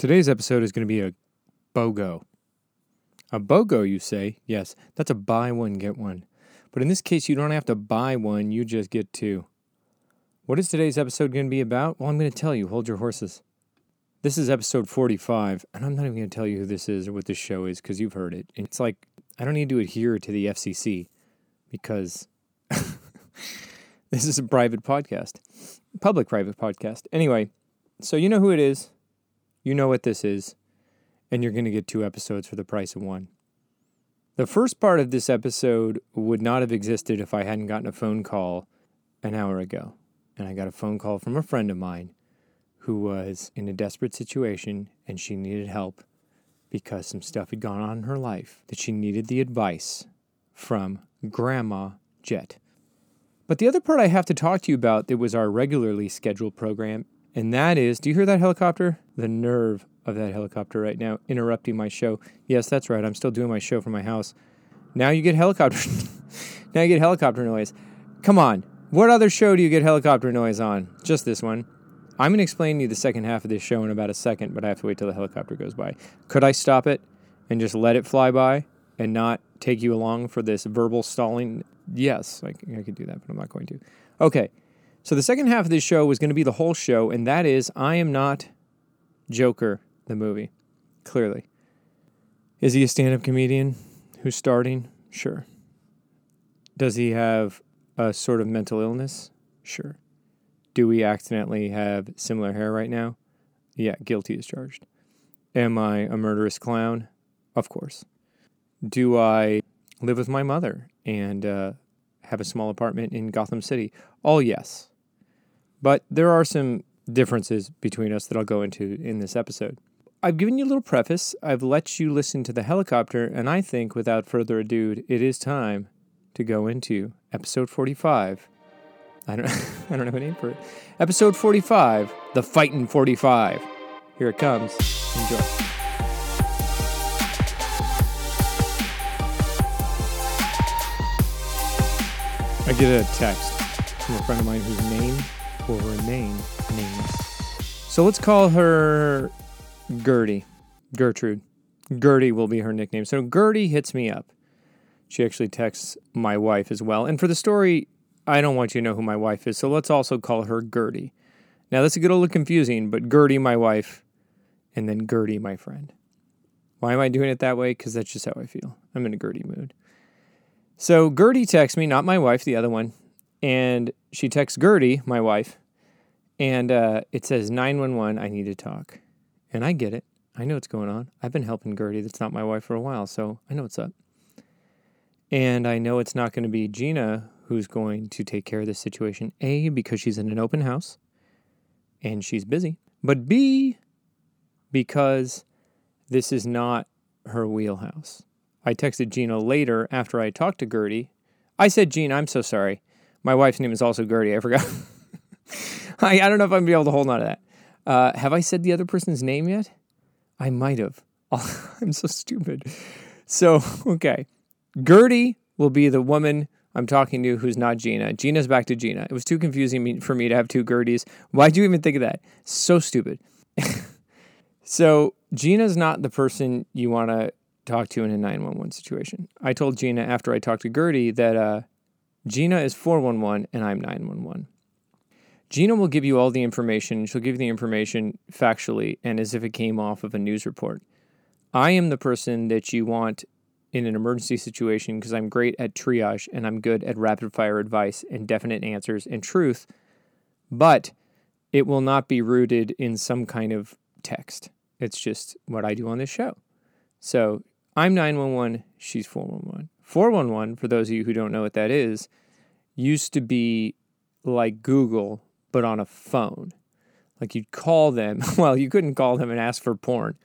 Today's episode is going to be a BOGO. A BOGO, you say? Yes, that's a buy one, get one. But in this case, you don't have to buy one, you just get two. What is today's episode going to be about? Well, I'm going to tell you. Hold your horses. This is episode 45, and I'm not even going to tell you who this is or what this show is because you've heard it. And it's like, I don't need to adhere to the FCC because this is a private podcast, public private podcast. Anyway, so you know who it is, you know what this is, and you're going to get two episodes for the price of one. The first part of this episode would not have existed if I hadn't gotten a phone call an hour ago. And I got a phone call from a friend of mine who was in a desperate situation and she needed help because some stuff had gone on in her life that she needed the advice from Grandma Jet. But the other part I have to talk to you about that was our regularly scheduled program, and that is do you hear that helicopter? The nerve of that helicopter right now interrupting my show. Yes, that's right. I'm still doing my show from my house. Now you get helicopter now you get helicopter noise. Come on. What other show do you get helicopter noise on? Just this one. I'm going to explain to you the second half of this show in about a second, but I have to wait till the helicopter goes by. Could I stop it and just let it fly by and not take you along for this verbal stalling? Yes, I, I could do that, but I'm not going to. Okay, so the second half of this show was going to be the whole show, and that is I am not Joker, the movie, clearly. Is he a stand up comedian who's starting? Sure. Does he have a sort of mental illness? Sure. Do we accidentally have similar hair right now? Yeah, guilty as charged. Am I a murderous clown? Of course. Do I live with my mother and uh, have a small apartment in Gotham City? All yes. But there are some differences between us that I'll go into in this episode. I've given you a little preface. I've let you listen to the helicopter, and I think without further ado, it is time to go into episode 45. I don't I don't have a name for it. Episode 45, The Fightin' 45. Here it comes. Enjoy. I get a text from a friend of mine whose name will remain nameless. So let's call her Gertie. Gertrude. Gertie will be her nickname. So Gertie hits me up. She actually texts my wife as well. And for the story, I don't want you to know who my wife is, so let's also call her Gertie. Now, get a little confusing, but Gertie, my wife, and then Gertie, my friend. Why am I doing it that way? Because that's just how I feel. I'm in a Gertie mood. So Gertie texts me, not my wife, the other one, and she texts Gertie, my wife, and uh, it says 911, I need to talk. And I get it. I know what's going on. I've been helping Gertie, that's not my wife, for a while, so I know what's up. And I know it's not going to be Gina who's going to take care of this situation. A, because she's in an open house and she's busy. But B, because this is not her wheelhouse. I texted Gina later after I talked to Gertie. I said, Gina, I'm so sorry. My wife's name is also Gertie. I forgot. I, I don't know if I'm to be able to hold on to that. Uh, have I said the other person's name yet? I might have. I'm so stupid. So, okay. Gertie will be the woman I'm talking to who's not Gina. Gina's back to Gina. It was too confusing for me to have two Gerties. Why'd you even think of that? So stupid. so, Gina's not the person you want to talk to in a 911 situation. I told Gina after I talked to Gertie that uh, Gina is 411 and I'm 911. Gina will give you all the information. She'll give you the information factually and as if it came off of a news report. I am the person that you want in an emergency situation because I'm great at triage and I'm good at rapid fire advice and definite answers and truth, but it will not be rooted in some kind of text. It's just what I do on this show. So I'm 911, she's 411. 411, for those of you who don't know what that is, used to be like Google, but on a phone. Like you'd call them, well, you couldn't call them and ask for porn.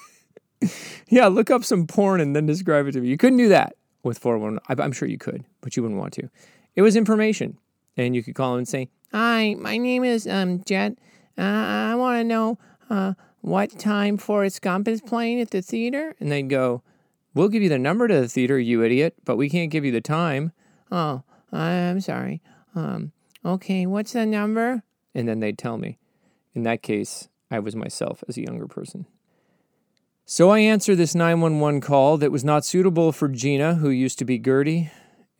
yeah, look up some porn and then describe it to me. You couldn't do that with 411. I'm sure you could, but you wouldn't want to. It was information. And you could call them and say, Hi, my name is um, Jet. Uh, I want to know uh, what time Forrest Gump is playing at the theater. And they'd go, We'll give you the number to the theater, you idiot, but we can't give you the time. Oh, I'm sorry. Um, okay, what's the number? And then they'd tell me. In that case, I was myself as a younger person. So I answer this 911 call that was not suitable for Gina, who used to be Gertie,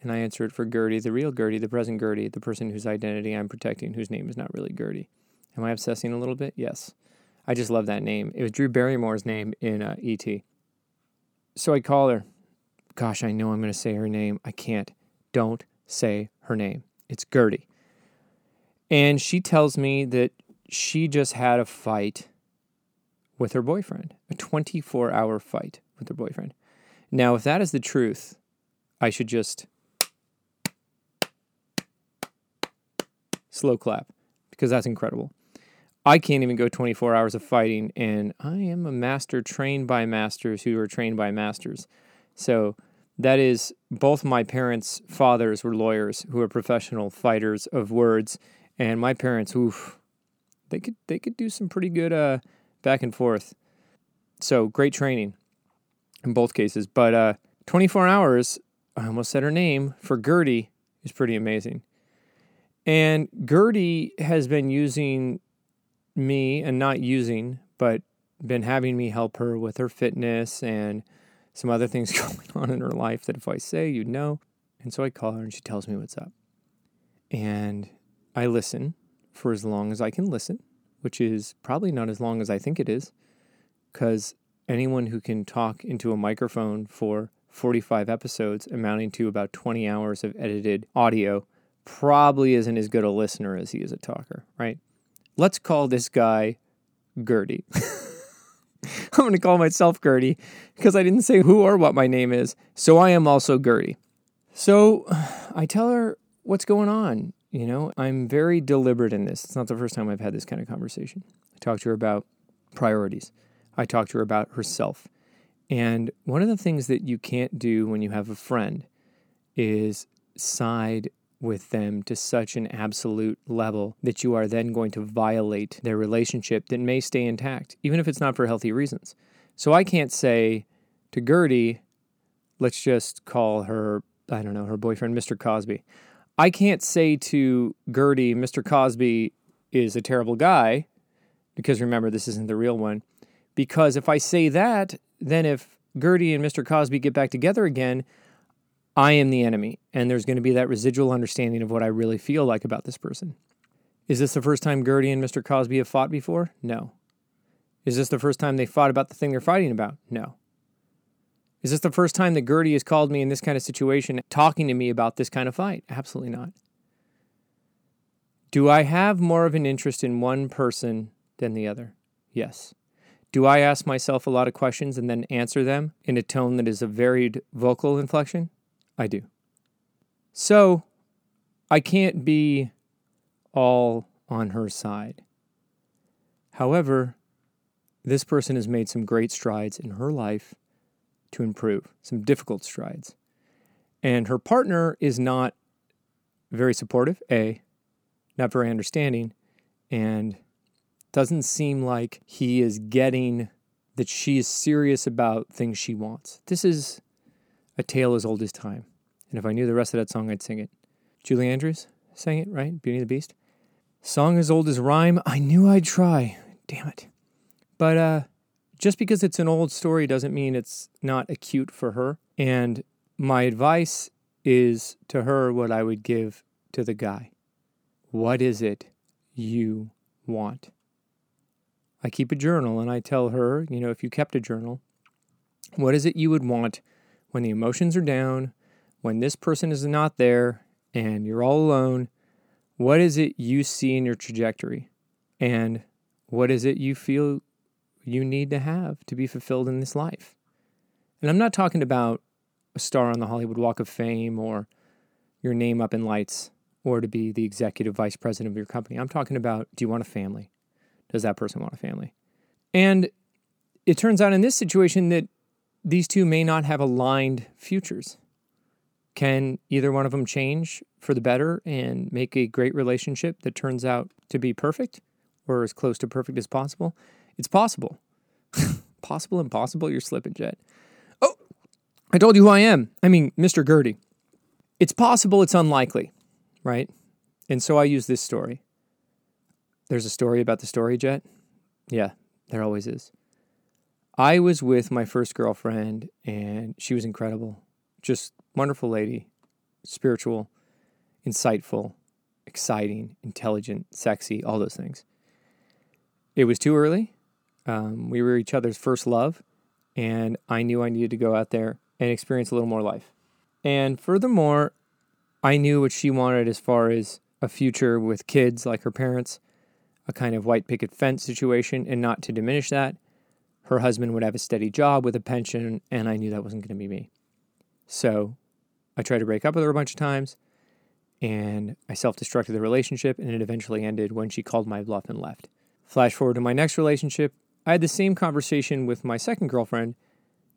and I answer it for Gertie, the real Gertie, the present Gertie, the person whose identity I'm protecting, whose name is not really Gertie. Am I obsessing a little bit? Yes. I just love that name. It was Drew Barrymore's name in uh, E.T. So I call her. Gosh, I know I'm going to say her name. I can't. Don't say her name. It's Gertie. And she tells me that she just had a fight with her boyfriend, a 24 hour fight with her boyfriend. Now, if that is the truth, I should just slow clap because that's incredible. I can't even go 24 hours of fighting, and I am a master trained by masters who are trained by masters. So that is both my parents' fathers were lawyers who are professional fighters of words, and my parents, oof, they could they could do some pretty good uh, back and forth. So great training in both cases. But uh, 24 hours, I almost said her name for Gertie is pretty amazing. And Gertie has been using me and not using, but been having me help her with her fitness and some other things going on in her life that if I say, you'd know. And so I call her and she tells me what's up. And I listen for as long as I can listen, which is probably not as long as I think it is, because anyone who can talk into a microphone for 45 episodes, amounting to about 20 hours of edited audio, probably isn't as good a listener as he is a talker, right? Let's call this guy Gertie. I'm going to call myself Gertie because I didn't say who or what my name is. So I am also Gertie. So I tell her what's going on. You know, I'm very deliberate in this. It's not the first time I've had this kind of conversation. I talk to her about priorities, I talk to her about herself. And one of the things that you can't do when you have a friend is side with them to such an absolute level that you are then going to violate their relationship that may stay intact, even if it's not for healthy reasons. So I can't say to Gertie, let's just call her, I don't know, her boyfriend, Mr. Cosby. I can't say to Gertie, Mr. Cosby is a terrible guy, because remember, this isn't the real one. Because if I say that, then if Gertie and Mr. Cosby get back together again, I am the enemy, and there's going to be that residual understanding of what I really feel like about this person. Is this the first time Gertie and Mr. Cosby have fought before? No. Is this the first time they fought about the thing they're fighting about? No. Is this the first time that Gertie has called me in this kind of situation talking to me about this kind of fight? Absolutely not. Do I have more of an interest in one person than the other? Yes. Do I ask myself a lot of questions and then answer them in a tone that is a varied vocal inflection? I do. So I can't be all on her side. However, this person has made some great strides in her life to improve, some difficult strides. And her partner is not very supportive, A, not very understanding, and doesn't seem like he is getting that she is serious about things she wants. This is a tale as old as time. And if I knew the rest of that song, I'd sing it. Julie Andrews sang it, right? Beauty and the Beast. Song as old as rhyme. I knew I'd try. Damn it. But uh, just because it's an old story doesn't mean it's not acute for her. And my advice is to her what I would give to the guy. What is it you want? I keep a journal and I tell her, you know, if you kept a journal, what is it you would want when the emotions are down, when this person is not there and you're all alone, what is it you see in your trajectory? And what is it you feel you need to have to be fulfilled in this life? And I'm not talking about a star on the Hollywood Walk of Fame or your name up in lights or to be the executive vice president of your company. I'm talking about do you want a family? Does that person want a family? And it turns out in this situation that these two may not have aligned futures. Can either one of them change for the better and make a great relationship that turns out to be perfect or as close to perfect as possible? It's possible. possible, impossible, you're slipping, Jet. Oh, I told you who I am. I mean, Mr. Gertie. It's possible, it's unlikely, right? And so I use this story. There's a story about the story jet. Yeah, there always is. I was with my first girlfriend, and she was incredible. Just wonderful lady, spiritual, insightful, exciting, intelligent, sexy, all those things. It was too early. Um, we were each other's first love, and I knew I needed to go out there and experience a little more life. And furthermore, I knew what she wanted as far as a future with kids like her parents, a kind of white picket fence situation, and not to diminish that. Her husband would have a steady job with a pension, and I knew that wasn't going to be me. So I tried to break up with her a bunch of times, and I self destructed the relationship, and it eventually ended when she called my bluff and left. Flash forward to my next relationship, I had the same conversation with my second girlfriend.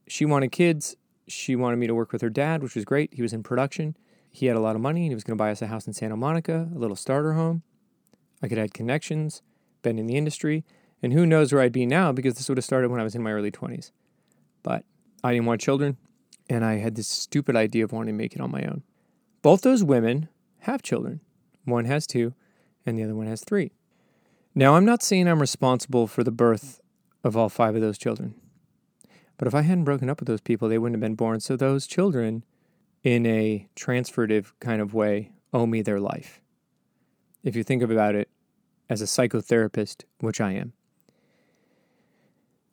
She wanted kids. She wanted me to work with her dad, which was great. He was in production. He had a lot of money and he was going to buy us a house in Santa Monica, a little starter home. I could add connections, been in the industry, and who knows where I'd be now because this would have started when I was in my early 20s. But I didn't want children, and I had this stupid idea of wanting to make it on my own. Both those women have children. One has two, and the other one has three. Now, I'm not saying I'm responsible for the birth of all five of those children. But if I hadn't broken up with those people, they wouldn't have been born. So those children, in a transfertive kind of way, owe me their life. If you think about it as a psychotherapist, which I am.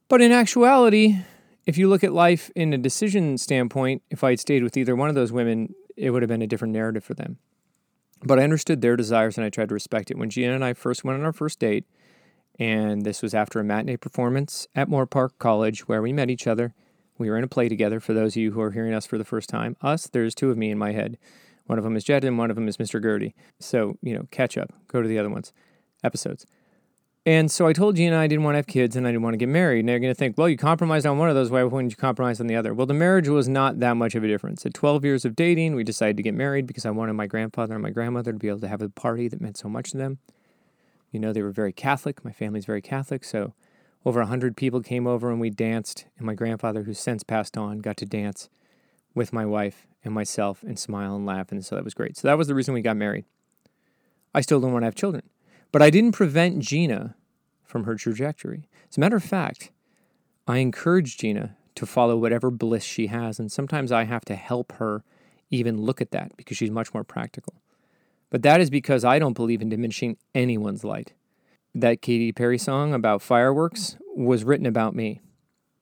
But in actuality, if you look at life in a decision standpoint, if I had stayed with either one of those women, it would have been a different narrative for them. But I understood their desires and I tried to respect it. When Gina and I first went on our first date, and this was after a matinee performance at Moorpark College where we met each other. We were in a play together. For those of you who are hearing us for the first time, us, there's two of me in my head. One of them is Jet and one of them is Mr. Gertie. So, you know, catch up, go to the other ones, episodes. And so I told Gina I didn't want to have kids and I didn't want to get married. And they're going to think, well, you compromised on one of those. Why wouldn't you compromise on the other? Well, the marriage was not that much of a difference. At 12 years of dating, we decided to get married because I wanted my grandfather and my grandmother to be able to have a party that meant so much to them. You know, they were very Catholic. My family's very Catholic. So over a 100 people came over and we danced. And my grandfather, who's since passed on, got to dance with my wife and myself and smile and laugh. And so that was great. So that was the reason we got married. I still don't want to have children. But I didn't prevent Gina from her trajectory. As a matter of fact, I encourage Gina to follow whatever bliss she has. And sometimes I have to help her even look at that because she's much more practical. But that is because I don't believe in diminishing anyone's light. That Katy Perry song about fireworks was written about me.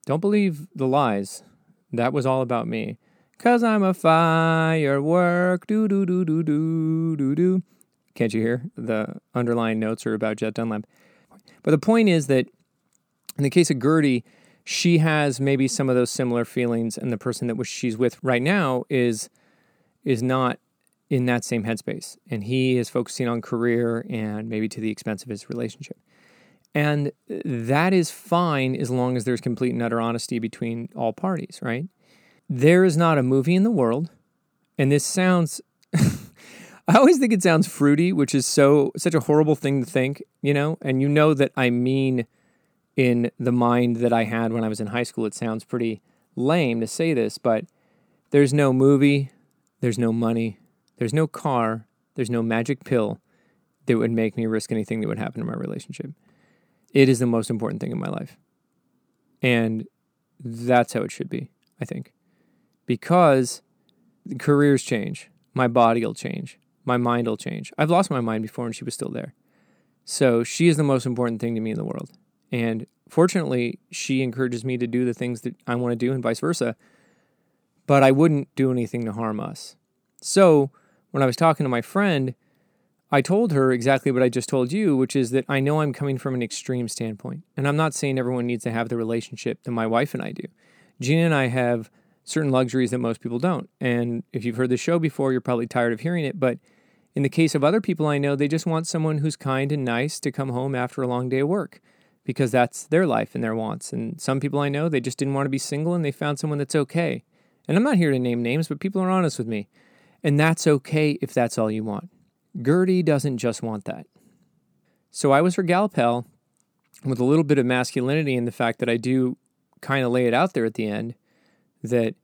Don't believe the lies. That was all about me. Cause I'm a firework. Do do do do do do do. Can't you hear? The underlying notes are about Jet Dunlap. But the point is that in the case of Gertie, she has maybe some of those similar feelings, and the person that she's with right now is is not in that same headspace. And he is focusing on career and maybe to the expense of his relationship. And that is fine as long as there's complete and utter honesty between all parties, right? There is not a movie in the world, and this sounds I always think it sounds fruity, which is so such a horrible thing to think, you know, and you know that I mean in the mind that I had when I was in high school. It sounds pretty lame to say this, but there's no movie, there's no money, there's no car, there's no magic pill that would make me risk anything that would happen in my relationship. It is the most important thing in my life. And that's how it should be, I think. Because careers change, my body will change, my mind will change. I've lost my mind before and she was still there. So she is the most important thing to me in the world. And fortunately, she encourages me to do the things that I want to do and vice versa. But I wouldn't do anything to harm us. So when I was talking to my friend, I told her exactly what I just told you, which is that I know I'm coming from an extreme standpoint. And I'm not saying everyone needs to have the relationship that my wife and I do. Gina and I have certain luxuries that most people don't. And if you've heard the show before, you're probably tired of hearing it. But in the case of other people I know, they just want someone who's kind and nice to come home after a long day of work because that's their life and their wants. And some people I know, they just didn't want to be single and they found someone that's okay. And I'm not here to name names, but people are honest with me. And that's okay if that's all you want. Gertie doesn't just want that. So I was her gal with a little bit of masculinity in the fact that I do kind of lay it out there at the end that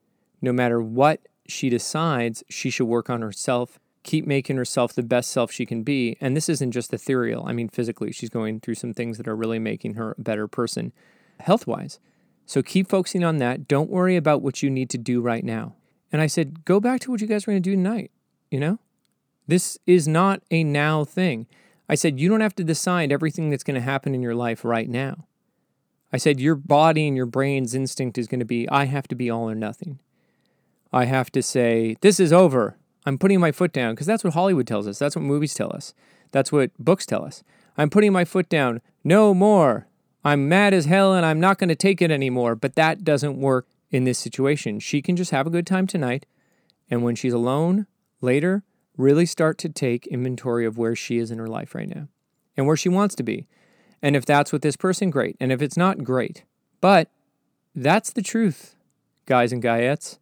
no matter what she decides, she should work on herself keep making herself the best self she can be. And this isn't just ethereal, I mean, physically, she's going through some things that are really making her a better person health wise. So keep focusing on that. Don't worry about what you need to do right now. And I said, go back to what you guys were going to do tonight. You know, this is not a now thing. I said, you don't have to decide everything that's going to happen in your life right now. I said, your body and your brain's instinct is going to be, I have to be all or nothing. I have to say, this is over. I'm putting my foot down because that's what Hollywood tells us. That's what movies tell us. That's what books tell us. I'm putting my foot down. No more. I'm mad as hell and I'm not going to take it anymore. But that doesn't work in this situation. She can just have a good time tonight. And when she's alone later, really start to take inventory of where she is in her life right now and where she wants to be. And if that's with this person, great. And if it's not, great. But that's the truth, guys and guyettes.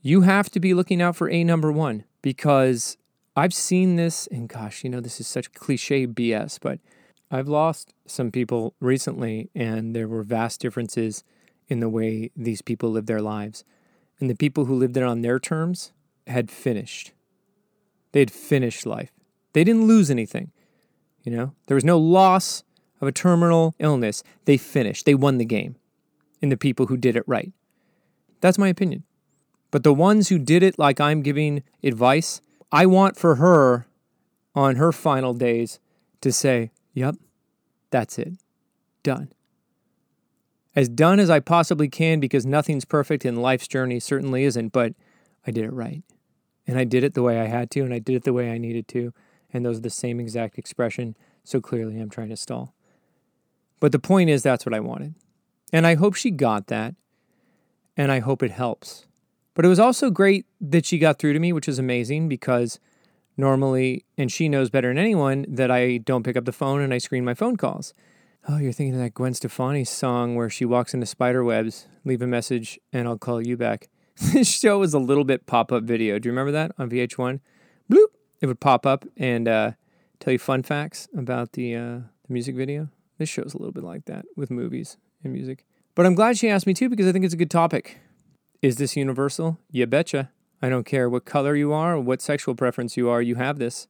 You have to be looking out for a number one because I've seen this, and gosh, you know, this is such cliche BS, but I've lost some people recently, and there were vast differences in the way these people lived their lives. And the people who lived it on their terms had finished. They had finished life. They didn't lose anything. You know, there was no loss of a terminal illness. They finished. They won the game in the people who did it right. That's my opinion. But the ones who did it like I'm giving advice, I want for her on her final days to say, Yep, that's it. Done. As done as I possibly can because nothing's perfect and life's journey certainly isn't, but I did it right. And I did it the way I had to, and I did it the way I needed to. And those are the same exact expression. So clearly, I'm trying to stall. But the point is, that's what I wanted. And I hope she got that. And I hope it helps. But it was also great that she got through to me, which is amazing because normally, and she knows better than anyone, that I don't pick up the phone and I screen my phone calls. Oh, you're thinking of that Gwen Stefani song where she walks into spider webs, leave a message, and I'll call you back. this show was a little bit pop up video. Do you remember that on VH1? Bloop! It would pop up and uh, tell you fun facts about the, uh, the music video. This show's a little bit like that with movies and music. But I'm glad she asked me too because I think it's a good topic. Is this universal? You betcha. I don't care what color you are or what sexual preference you are, you have this.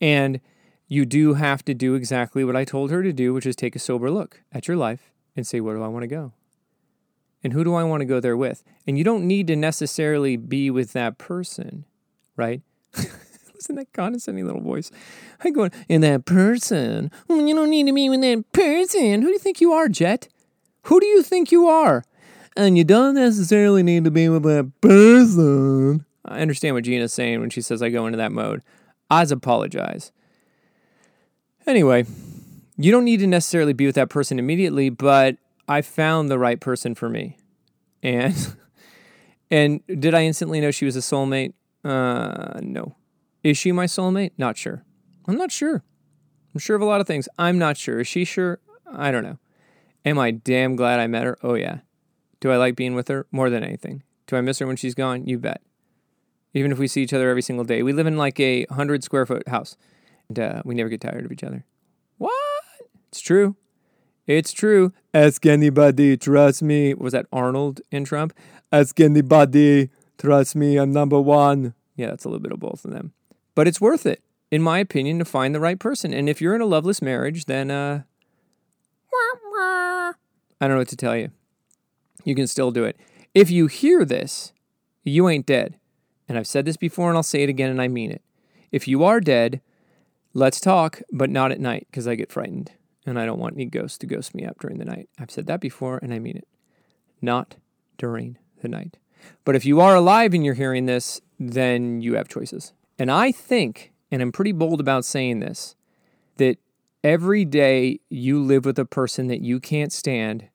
And you do have to do exactly what I told her to do, which is take a sober look at your life and say, where do I want to go? And who do I want to go there with? And you don't need to necessarily be with that person, right? Listen to that condescending little voice. I go, in that person. You don't need to be with that person. Who do you think you are, Jet? Who do you think you are? And you don't necessarily need to be with that person. I understand what Gina's saying when she says I go into that mode. I apologize. Anyway, you don't need to necessarily be with that person immediately, but I found the right person for me. And and did I instantly know she was a soulmate? Uh no. Is she my soulmate? Not sure. I'm not sure. I'm sure of a lot of things. I'm not sure. Is she sure? I don't know. Am I damn glad I met her? Oh yeah. Do I like being with her? More than anything. Do I miss her when she's gone? You bet. Even if we see each other every single day. We live in like a 100 square foot house, and uh, we never get tired of each other. What? It's true. It's true. Ask anybody, trust me. Was that Arnold in Trump? Ask anybody, trust me, I'm number one. Yeah, that's a little bit of both of them. But it's worth it, in my opinion, to find the right person. And if you're in a loveless marriage, then uh I don't know what to tell you. You can still do it. If you hear this, you ain't dead. And I've said this before and I'll say it again and I mean it. If you are dead, let's talk, but not at night because I get frightened and I don't want any ghosts to ghost me up during the night. I've said that before and I mean it. Not during the night. But if you are alive and you're hearing this, then you have choices. And I think, and I'm pretty bold about saying this, that every day you live with a person that you can't stand,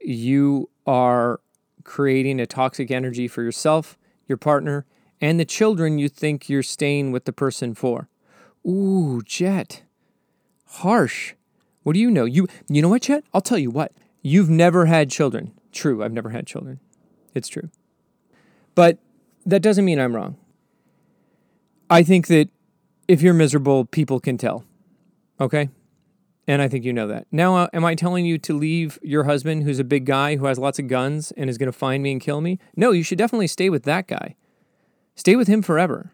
you are creating a toxic energy for yourself, your partner, and the children you think you're staying with the person for. Ooh, Jet. Harsh. What do you know? You you know what, Chet? I'll tell you what. You've never had children. True, I've never had children. It's true. But that doesn't mean I'm wrong. I think that if you're miserable, people can tell. Okay? And I think you know that. Now, uh, am I telling you to leave your husband, who's a big guy who has lots of guns and is going to find me and kill me? No, you should definitely stay with that guy. Stay with him forever.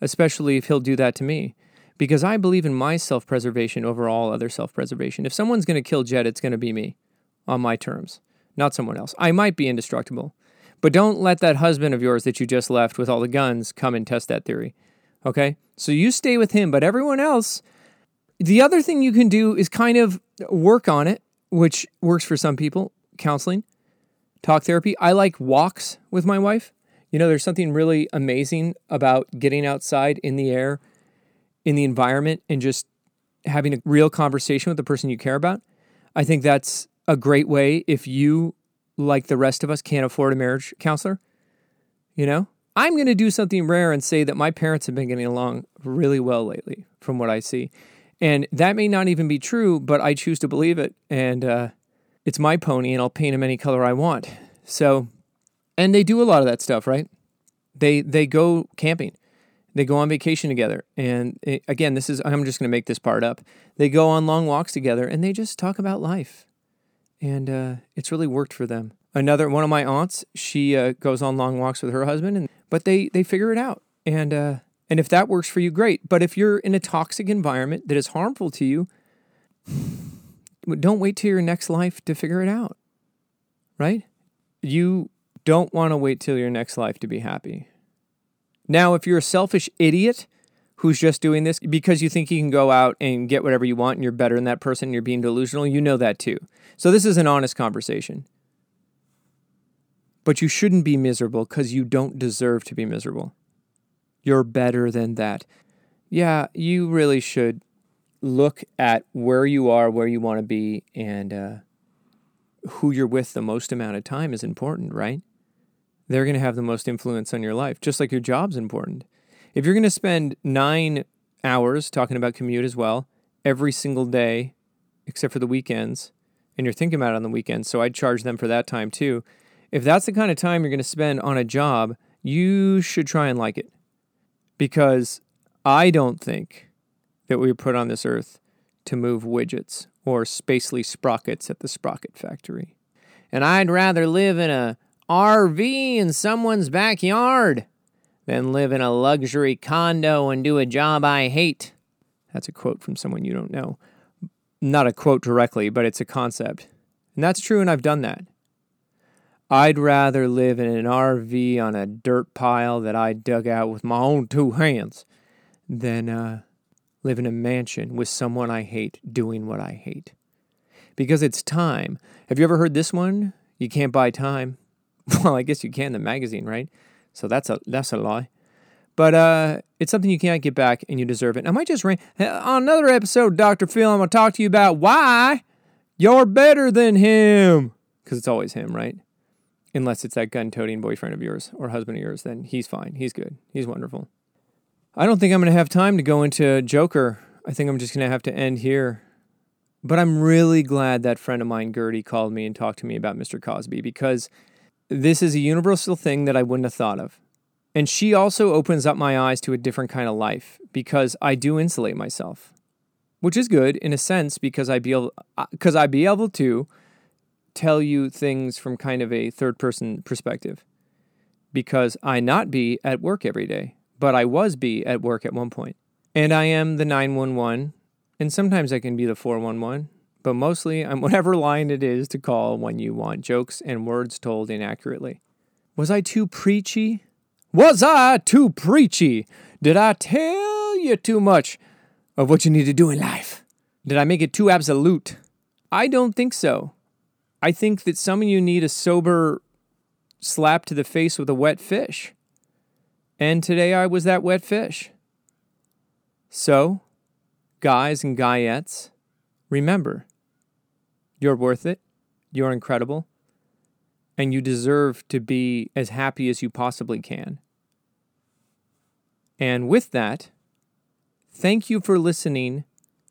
especially if he'll do that to me. Because I believe in my self preservation over all other self preservation. If someone's going to kill Jet, it's going to be me on my terms, not someone else. I might be indestructible, but don't let that husband of yours that you just left with all the guns come and test that theory. Okay? So you stay with him, but everyone else, the other thing you can do is kind of work on it, which works for some people counseling, talk therapy. I like walks with my wife. You know, there's something really amazing about getting outside in the air, in the environment, and just having a real conversation with the person you care about. I think that's a great way if you, like the rest of us, can't afford a marriage counselor. You know, I'm going to do something rare and say that my parents have been getting along really well lately, from what I see. And that may not even be true, but I choose to believe it. And uh, it's my pony, and I'll paint him any color I want. So, and they do a lot of that stuff, right? They they go camping, they go on vacation together, and it, again, this is I'm just going to make this part up. They go on long walks together, and they just talk about life, and uh, it's really worked for them. Another one of my aunts, she uh, goes on long walks with her husband, and but they they figure it out, and uh, and if that works for you, great. But if you're in a toxic environment that is harmful to you, don't wait till your next life to figure it out, right? You don't want to wait till your next life to be happy. Now, if you're a selfish idiot who's just doing this because you think you can go out and get whatever you want and you're better than that person and you're being delusional, you know that too. So, this is an honest conversation. But you shouldn't be miserable because you don't deserve to be miserable. You're better than that. Yeah, you really should look at where you are, where you want to be, and uh, who you're with the most amount of time is important, right? They're going to have the most influence on your life, just like your job's important. If you're going to spend nine hours talking about commute as well every single day, except for the weekends, and you're thinking about it on the weekends, so I'd charge them for that time too. If that's the kind of time you're going to spend on a job, you should try and like it. Because I don't think that we were put on this earth to move widgets or spacely sprockets at the sprocket factory. And I'd rather live in a RV in someone's backyard than live in a luxury condo and do a job I hate. That's a quote from someone you don't know. Not a quote directly, but it's a concept. And that's true, and I've done that. I'd rather live in an RV on a dirt pile that I dug out with my own two hands than uh, live in a mansion with someone I hate doing what I hate. Because it's time. Have you ever heard this one? You can't buy time. Well, I guess you can, the magazine, right? So that's a that's a lie. But uh, it's something you can't get back, and you deserve it. I might just ran on another episode, Doctor Phil. I'm gonna talk to you about why you're better than him, because it's always him, right? Unless it's that gun-toting boyfriend of yours or husband of yours, then he's fine. He's good. He's wonderful. I don't think I'm to have time to go into Joker. I think I'm just to have to end here. But I'm really glad that friend of mine, Gertie, called me and talked to me about Mr. Cosby because this is a universal thing that I wouldn't have thought of. And she also opens up my eyes to a different kind of life because I do insulate myself, which is good in a sense because I be able uh, I be able to tell you things from kind of a third person perspective because I not be at work every day but I was be at work at one point. And I am the 911, and sometimes I can be the 411, but mostly I'm whatever line it is to call when you want jokes and words told inaccurately. Was I too preachy? Was I too preachy? Did I tell you too much of what you need to do in life? Did I make it too absolute? I don't think so. I think that some of you need a sober slap to the face with a wet fish. And today I was that wet fish. So, guys and guyettes, remember, you're worth it, you're incredible, and you deserve to be as happy as you possibly can. And with that, thank you for listening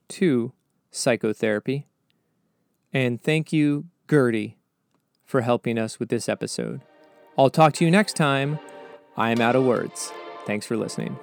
to psychotherapy. And thank you, Gertie, for helping us with this episode. I'll talk to you next time I am out of words. Thanks for listening.